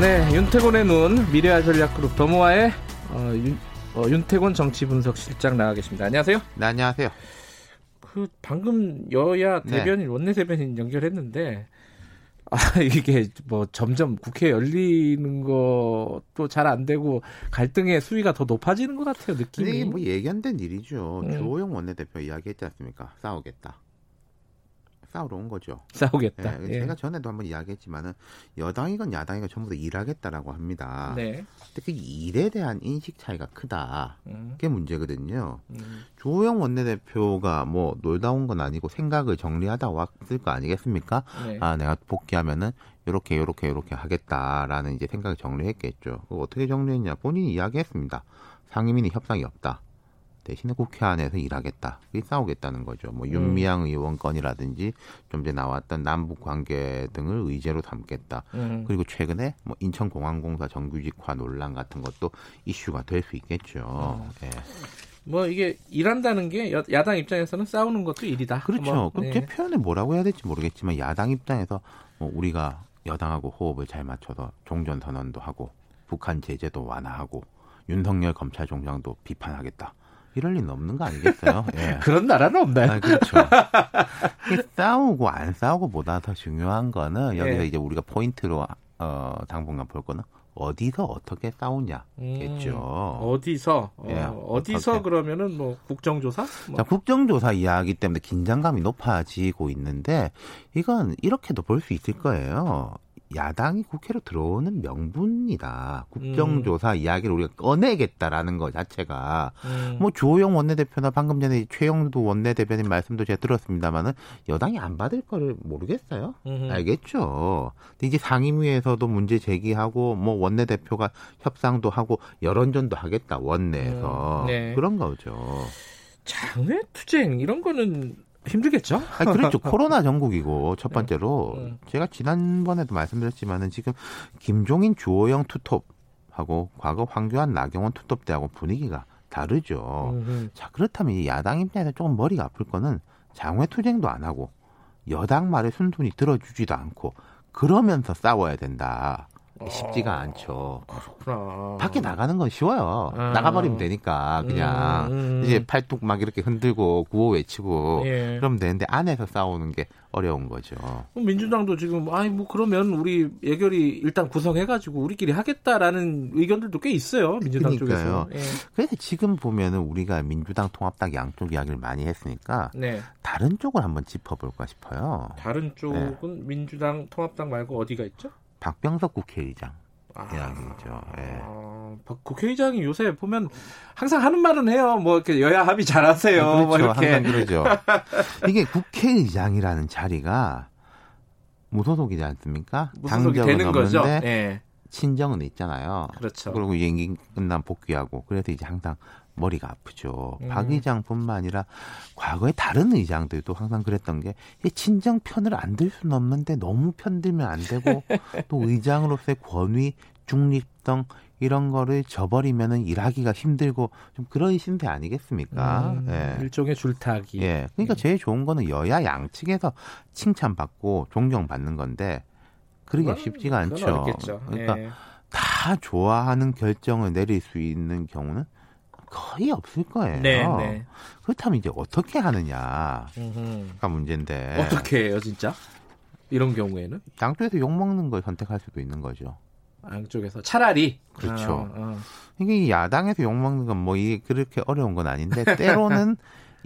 네, 윤태곤의 눈 미래아 전략그룹 더모아의 어, 윤, 어, 윤태곤 정치분석실장 나와 계십니다. 안녕하세요. 네, 안녕하세요. 그 방금 여야 네. 대변인 원내 대변인 연결했는데 아 이게 뭐 점점 국회 열리는 것도 잘 안 되고 갈등의 수위가 더 높아지는 것 같아요 느낌이. 이게 뭐 예견된 일이죠. 음. 주호영 원내대표 이야기했지 않습니까? 싸우겠다. 싸우러 온 거죠. 싸우겠다. 예, 예. 제가 전에도 한번 이야기했지만은 여당이건 야당이건 전부 다 일하겠다라고 합니다. 네. 근데 그 일에 대한 인식 차이가 크다. 음, 그게 문제거든요. 음. 주호영 원내대표가 뭐 놀다 온 건 아니고 생각을 정리하다 왔을 거 아니겠습니까? 네. 아, 내가 복귀하면은 요렇게 요렇게 요렇게 하겠다라는 이제 생각을 정리했겠죠. 어떻게 정리했냐? 본인이 이야기했습니다. 상임위는 협상이 없다. 대신에 국회 안에서 일하겠다. 싸우겠다는 거죠. 뭐 윤미향 의원 건이라든지 좀 전에 나왔던 남북 관계 등을 의제로 삼겠다. 음. 그리고 최근에 뭐 인천공항공사 정규직화 논란 같은 것도 이슈가 될 수 있겠죠. 예. 뭐 이게 일한다는 게 여- 야당 입장에서는 싸우는 것도 일이다. 그렇죠. 뭐, 그럼 네. 제 표현을 뭐라고 해야 될지 모르겠지만 야당 입장에서 뭐 우리가 여당하고 호흡을 잘 맞춰서 종전 선언도 하고 북한 제재도 완화하고 윤석열 검찰총장도 비판하겠다. 이럴 리는 없는 거 아니겠어요? 예. 그런 나라는 없나요? 아, 그렇죠. 싸우고 안 싸우고보다 더 중요한 거는 여기서 예. 이제 우리가 포인트로 어, 당분간 볼 거는 어디서 어떻게 싸우냐겠죠. 음, 어디서 어, 예, 어디서 어떻게. 그러면은 뭐 국정조사? 뭐. 자, 국정조사 이야기 때문에 긴장감이 높아지고 있는데 이건 이렇게도 볼 수 있을 거예요. 야당이 국회로 들어오는 명분이다. 국정조사 이야기를 우리가 꺼내겠다라는 것 자체가 음. 뭐 주호영 원내대표나 방금 전에 최영두 원내대변인 말씀도 제가 들었습니다만은 여당이 안 받을 거를 모르겠어요. 음흠. 알겠죠. 근데 이제 상임위에서도 문제 제기하고 뭐 원내대표가 협상도 하고 여론전도 하겠다 원내에서 음, 네. 그런 거죠. 장외 투쟁 이런 거는 힘들겠죠? 아 그렇죠. 코로나 전국이고 첫 번째로 음. 제가 지난번에도 말씀드렸지만은 지금 김종인 주호영 투톱하고 과거 황교안 나경원 투톱 때하고 분위기가 다르죠. 음흠. 자 그렇다면 이 야당 입장에서 조금 머리가 아플 거는 장외 투쟁도 안 하고 여당 말에 순순히 들어주지도 않고 그러면서 싸워야 된다. 쉽지가 않죠. 그렇구나. 밖에 나가는 건 쉬워요. 아. 나가버리면 되니까 그냥 음, 음. 이제 팔뚝 막 이렇게 흔들고 구호 외치고 예. 그러면 되는데 안에서 싸우는 게 어려운 거죠. 민주당도 지금 아이 뭐 그러면 우리 예결위 일단 구성해가지고 우리끼리 하겠다라는 의견들도 꽤 있어요 민주당 그러니까요. 쪽에서. 그래서 지금 보면은 우리가 민주당 통합당 양쪽 이야기를 많이 했으니까 예. 네. 다른 쪽을 한번 짚어볼까 싶어요. 다른 쪽은 민주당 통합당 말고 어디가 있죠? 박병석 국회의장 아, 이야기죠. 예. 아, 박- 국회의장이 요새 보면 항상 하는 말은 해요. 뭐 이렇게 여야 합의 잘하세요. 그렇죠. 뭐 이렇게. 항상 그러죠. 이게 국회의장이라는 자리가 무소속이지 않습니까? 무소속이 되는 거죠. 없는데 예. 친정은 있잖아요. 그렇죠. 그리고 임기 끝난 복귀하고 그래서 이제 항상 머리가 아프죠. 음. 박 의장뿐만 아니라 과거에 다른 의장들도 항상 그랬던 게이 친정 편을 안 들 수는 없는데 너무 편들면 안 되고 또 의장으로서의 권위, 중립성 이런 거를 저버리면은 일하기가 힘들고 좀 그런 신세 아니겠습니까? 음, 예. 일종의 줄타기. 예. 그러니까 제일 좋은 거는 여야 양측에서 칭찬받고 존경받는 건데 그러기가 그건- 쉽지가 않죠. 어렵겠죠. 그러니까 예. 다 좋아하는 결정을 내릴 수 있는 경우는 거의 없을 거예요. 네, 네. 그렇다면 이제 어떻게 하느냐가 음흠. 문제인데 어떻게 해요, 진짜? 이런 경우에는 양쪽에서 욕 먹는 걸 선택할 수도 있는 거죠. 양쪽에서 차라리 그렇죠. 아, 아. 이게 야당에서 욕 먹는 건 뭐 이게 그렇게 어려운 건 아닌데 때로는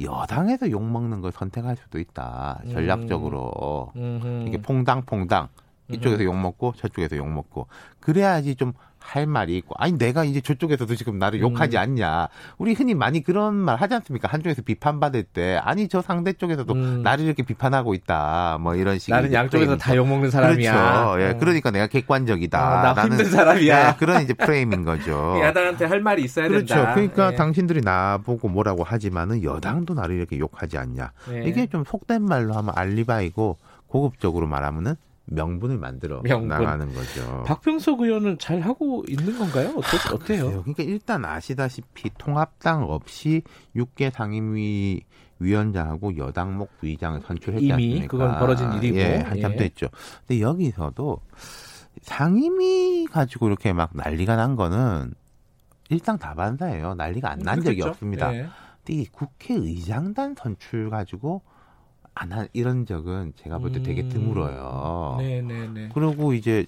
여당에서 욕 먹는 걸 선택할 수도 있다. 전략적으로 음흠. 이게 퐁당퐁당 이쪽에서 욕 먹고 저쪽에서 욕 먹고 그래야지 좀 할 말이 있고 아니 내가 이제 저쪽에서도 지금 나를 욕하지 음. 않냐 우리 흔히 많이 그런 말 하지 않습니까 한쪽에서 비판받을 때 아니 저 상대 쪽에서도 음. 나를 이렇게 비판하고 있다 뭐 이런 식의 나는 양쪽에서 다 욕 먹는 사람이야. 그렇죠. 예, 어. 그러니까 내가 객관적이다. 어, 나 라는, 힘든 사람이야. 예, 그런 이제 프레임인 거죠. 야당한테 할 말이 있어야 그렇죠. 된다. 그러니까 예. 당신들이 나보고 뭐라고 하지만은 여당도 나를 이렇게 욕하지 않냐. 예. 이게 좀 속된 말로 하면 알리바이고 고급적으로 말하면은 명분을 만들어 명분. 나가는 거죠. 박병석 의원은 잘 하고 있는 건가요? 어떠, 어때요? 글쎄요. 그러니까 일단 아시다시피 통합당 없이 6개 상임위 위원장하고 여당목 부의장을 선출했지 이미 않습니까? 그건 벌어진 일이고. 예, 한참 예. 됐죠. 근데 여기서도 상임위 가지고 이렇게 막 난리가 난 거는 일당 다반사예요. 난리가 안 난 적이? 없습니다. 예. 근데 이 국회의장단 선출 가지고 안 한 이런 적은 제가 볼 때 되게 음. 드물어요. 네네네. 그리고 이제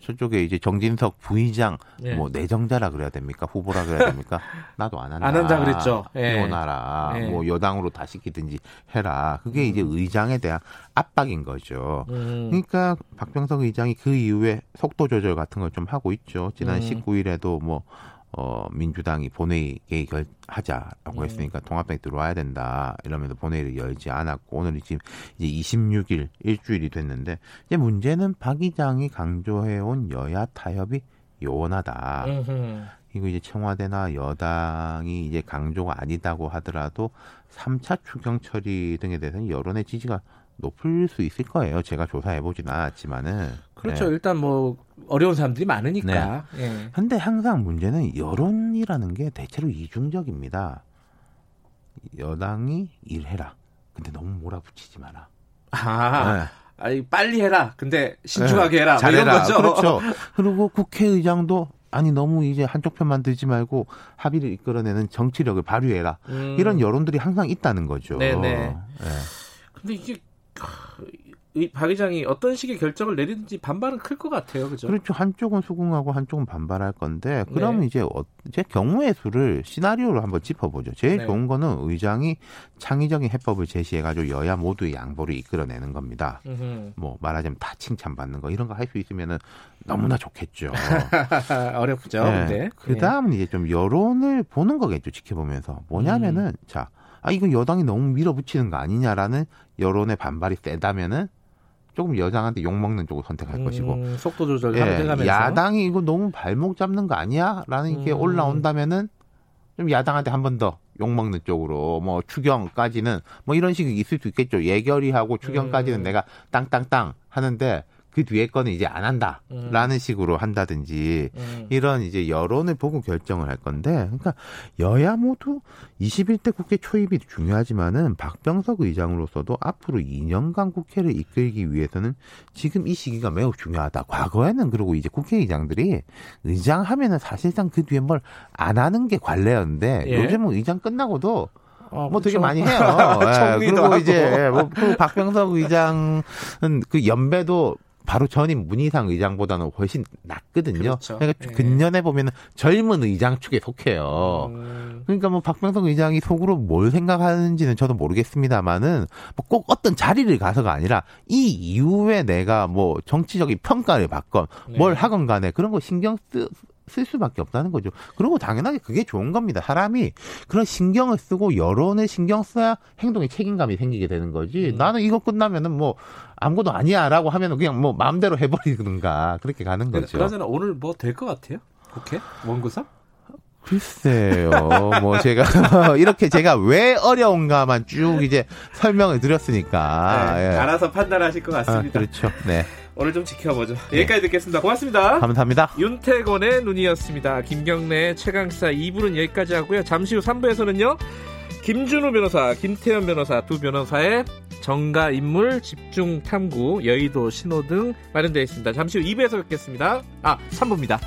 저쪽에 이제 정진석 부의장 예. 뭐 내정자라 그래야 됩니까 후보라 그래야 됩니까 나도 안 한다 안 한다 그랬죠. 예. 이혼하라 예. 뭐 여당으로 다 시키든지 해라 그게 이제 의장에 대한 압박인 거죠 음. 그러니까 박병석 의장이 그 이후에 속도 조절 같은 걸 좀 하고 있죠 지난 음. 19일에도 뭐 어, 민주당이 본회의 결하자라고 음. 했으니까 통합당이 들어와야 된다 이러면서 본회의를 열지 않았고 오늘이 지금 이제 26일 일주일이 됐는데 이제 문제는 박 의장이 강조해온 여야 타협이 요원하다. 음흠. 이거 이제 청와대나 여당이 이제 강조가 아니다고 하더라도 3차 추경 처리 등에 대해서는 여론의 지지가 높을 수 있을 거예요. 제가 조사해 보진 않았지만은. 그렇죠. 네. 일단 뭐 어려운 사람들이 많으니까. 예. 근데 항상 문제는 여론이라는 게 대체로 이중적입니다. 여당이 일해라. 근데 너무 몰아붙이지 마라. 아, 네. 아니, 빨리 해라. 근데 신중하게 해라. 뭐 잘해라. 거죠. 그렇죠. 그리고 국회의장도 아니 너무 이제 한쪽 편만 들지 말고 합의를 이끌어내는 정치력을 발휘해라. 음. 이런 여론들이 항상 있다는 거죠. 네네. 예. 근데 이게 이 박 의장이 어떤 식의 결정을 내리든지 반발은 클 것 같아요. 그죠? 그렇죠. 한쪽은 수긍하고 한쪽은 반발할 건데 그러면 네. 이제 어, 제 경우의 수를 시나리오로 한번 짚어보죠. 제일 네. 좋은 거는 의장이 창의적인 해법을 제시해가지고 여야 모두의 양보를 이끌어내는 겁니다. 음흠. 뭐 말하자면 다 칭찬받는 거 이런 거 할 수 있으면은 너무나 좋겠죠. 어렵죠. 네. 그 다음은 이제 좀 여론을 보는 거겠죠. 지켜보면서 뭐냐면은 음. 자, 아 이거 여당이 너무 밀어붙이는 거 아니냐라는 여론의 반발이 세다면은 조금 여당한테 욕 먹는 쪽을 선택할 음, 것이고 속도 조절 예, 야당이 이거 너무 발목 잡는 거 아니야?라는 게 음. 올라온다면은 좀 야당한테 한 번 더 욕 먹는 쪽으로 뭐 추경까지는 뭐 이런 식이 있을 수 있겠죠. 예결위하고 추경까지는 음. 내가 땅땅땅 하는데 그 뒤에 거는 이제 안 한다라는 식으로 한다든지 음. 이런 이제 여론을 보고 결정을 할 건데, 그러니까 여야 모두 21대 국회 초입이 중요하지만은 박병석 의장으로서도 앞으로 2년간 국회를 이끌기 위해서는 지금 이 시기가 매우 중요하다. 과거에는 그리고 이제 국회의장들이 의장 하면은 사실상 그 뒤에 뭘 안 하는 게 관례였는데 예. 요즘은 의장 끝나고도 어, 뭐 되게 그렇죠. 많이 해요. 예, 그리고 하고. 이제 뭐 그 박병석 의장은 그 연배도 바로 전임 문희상 의장보다는 훨씬 낮거든요. 그렇죠. 러니까 예. 근년에 보면 젊은 의장 축에 속해요. 음, 그러니까 뭐 박병석 의장이 속으로 뭘 생각하는지는 저도 모르겠습니다만은 뭐 꼭 어떤 자리를 가서가 아니라 이 이후에 내가 뭐 정치적인 평가를 받건 네. 뭘 하건 간에 그런 거 신경 쓰, 쓸 수밖에 없다는 거죠. 그리고 당연하게 그게 좋은 겁니다. 사람이 그런 신경을 쓰고 여론을 신경 써야 행동에 책임감이 생기게 되는 거지. 음. 나는 이거 끝나면은 뭐 아무것도 아니야라고 하면은 그냥 뭐 마음대로 해버리든가 그렇게 가는 그- 거죠. 그나저나 오늘 뭐 될 것 같아요? 국회 원구성? 글쎄요. 뭐 제가 이렇게 제가 왜 어려운가만 쭉 이제 설명을 드렸으니까. 네, 예. 알아서 판단하실 것 아, 같습니다. 그렇죠. 네. 오늘 좀 지켜보죠. 여기까지 듣겠습니다. 고맙습니다. 감사합니다. 윤태곤의 눈이었습니다. 김경래 최강사 2부는 여기까지 하고요. 잠시 후 3부에서는요. 김준우 변호사, 김태현 변호사 두 변호사의 정가 인물 집중 탐구 여의도 신호 등 마련되어 있습니다. 잠시 후 2부에서 뵙겠습니다. 아, 3부입니다.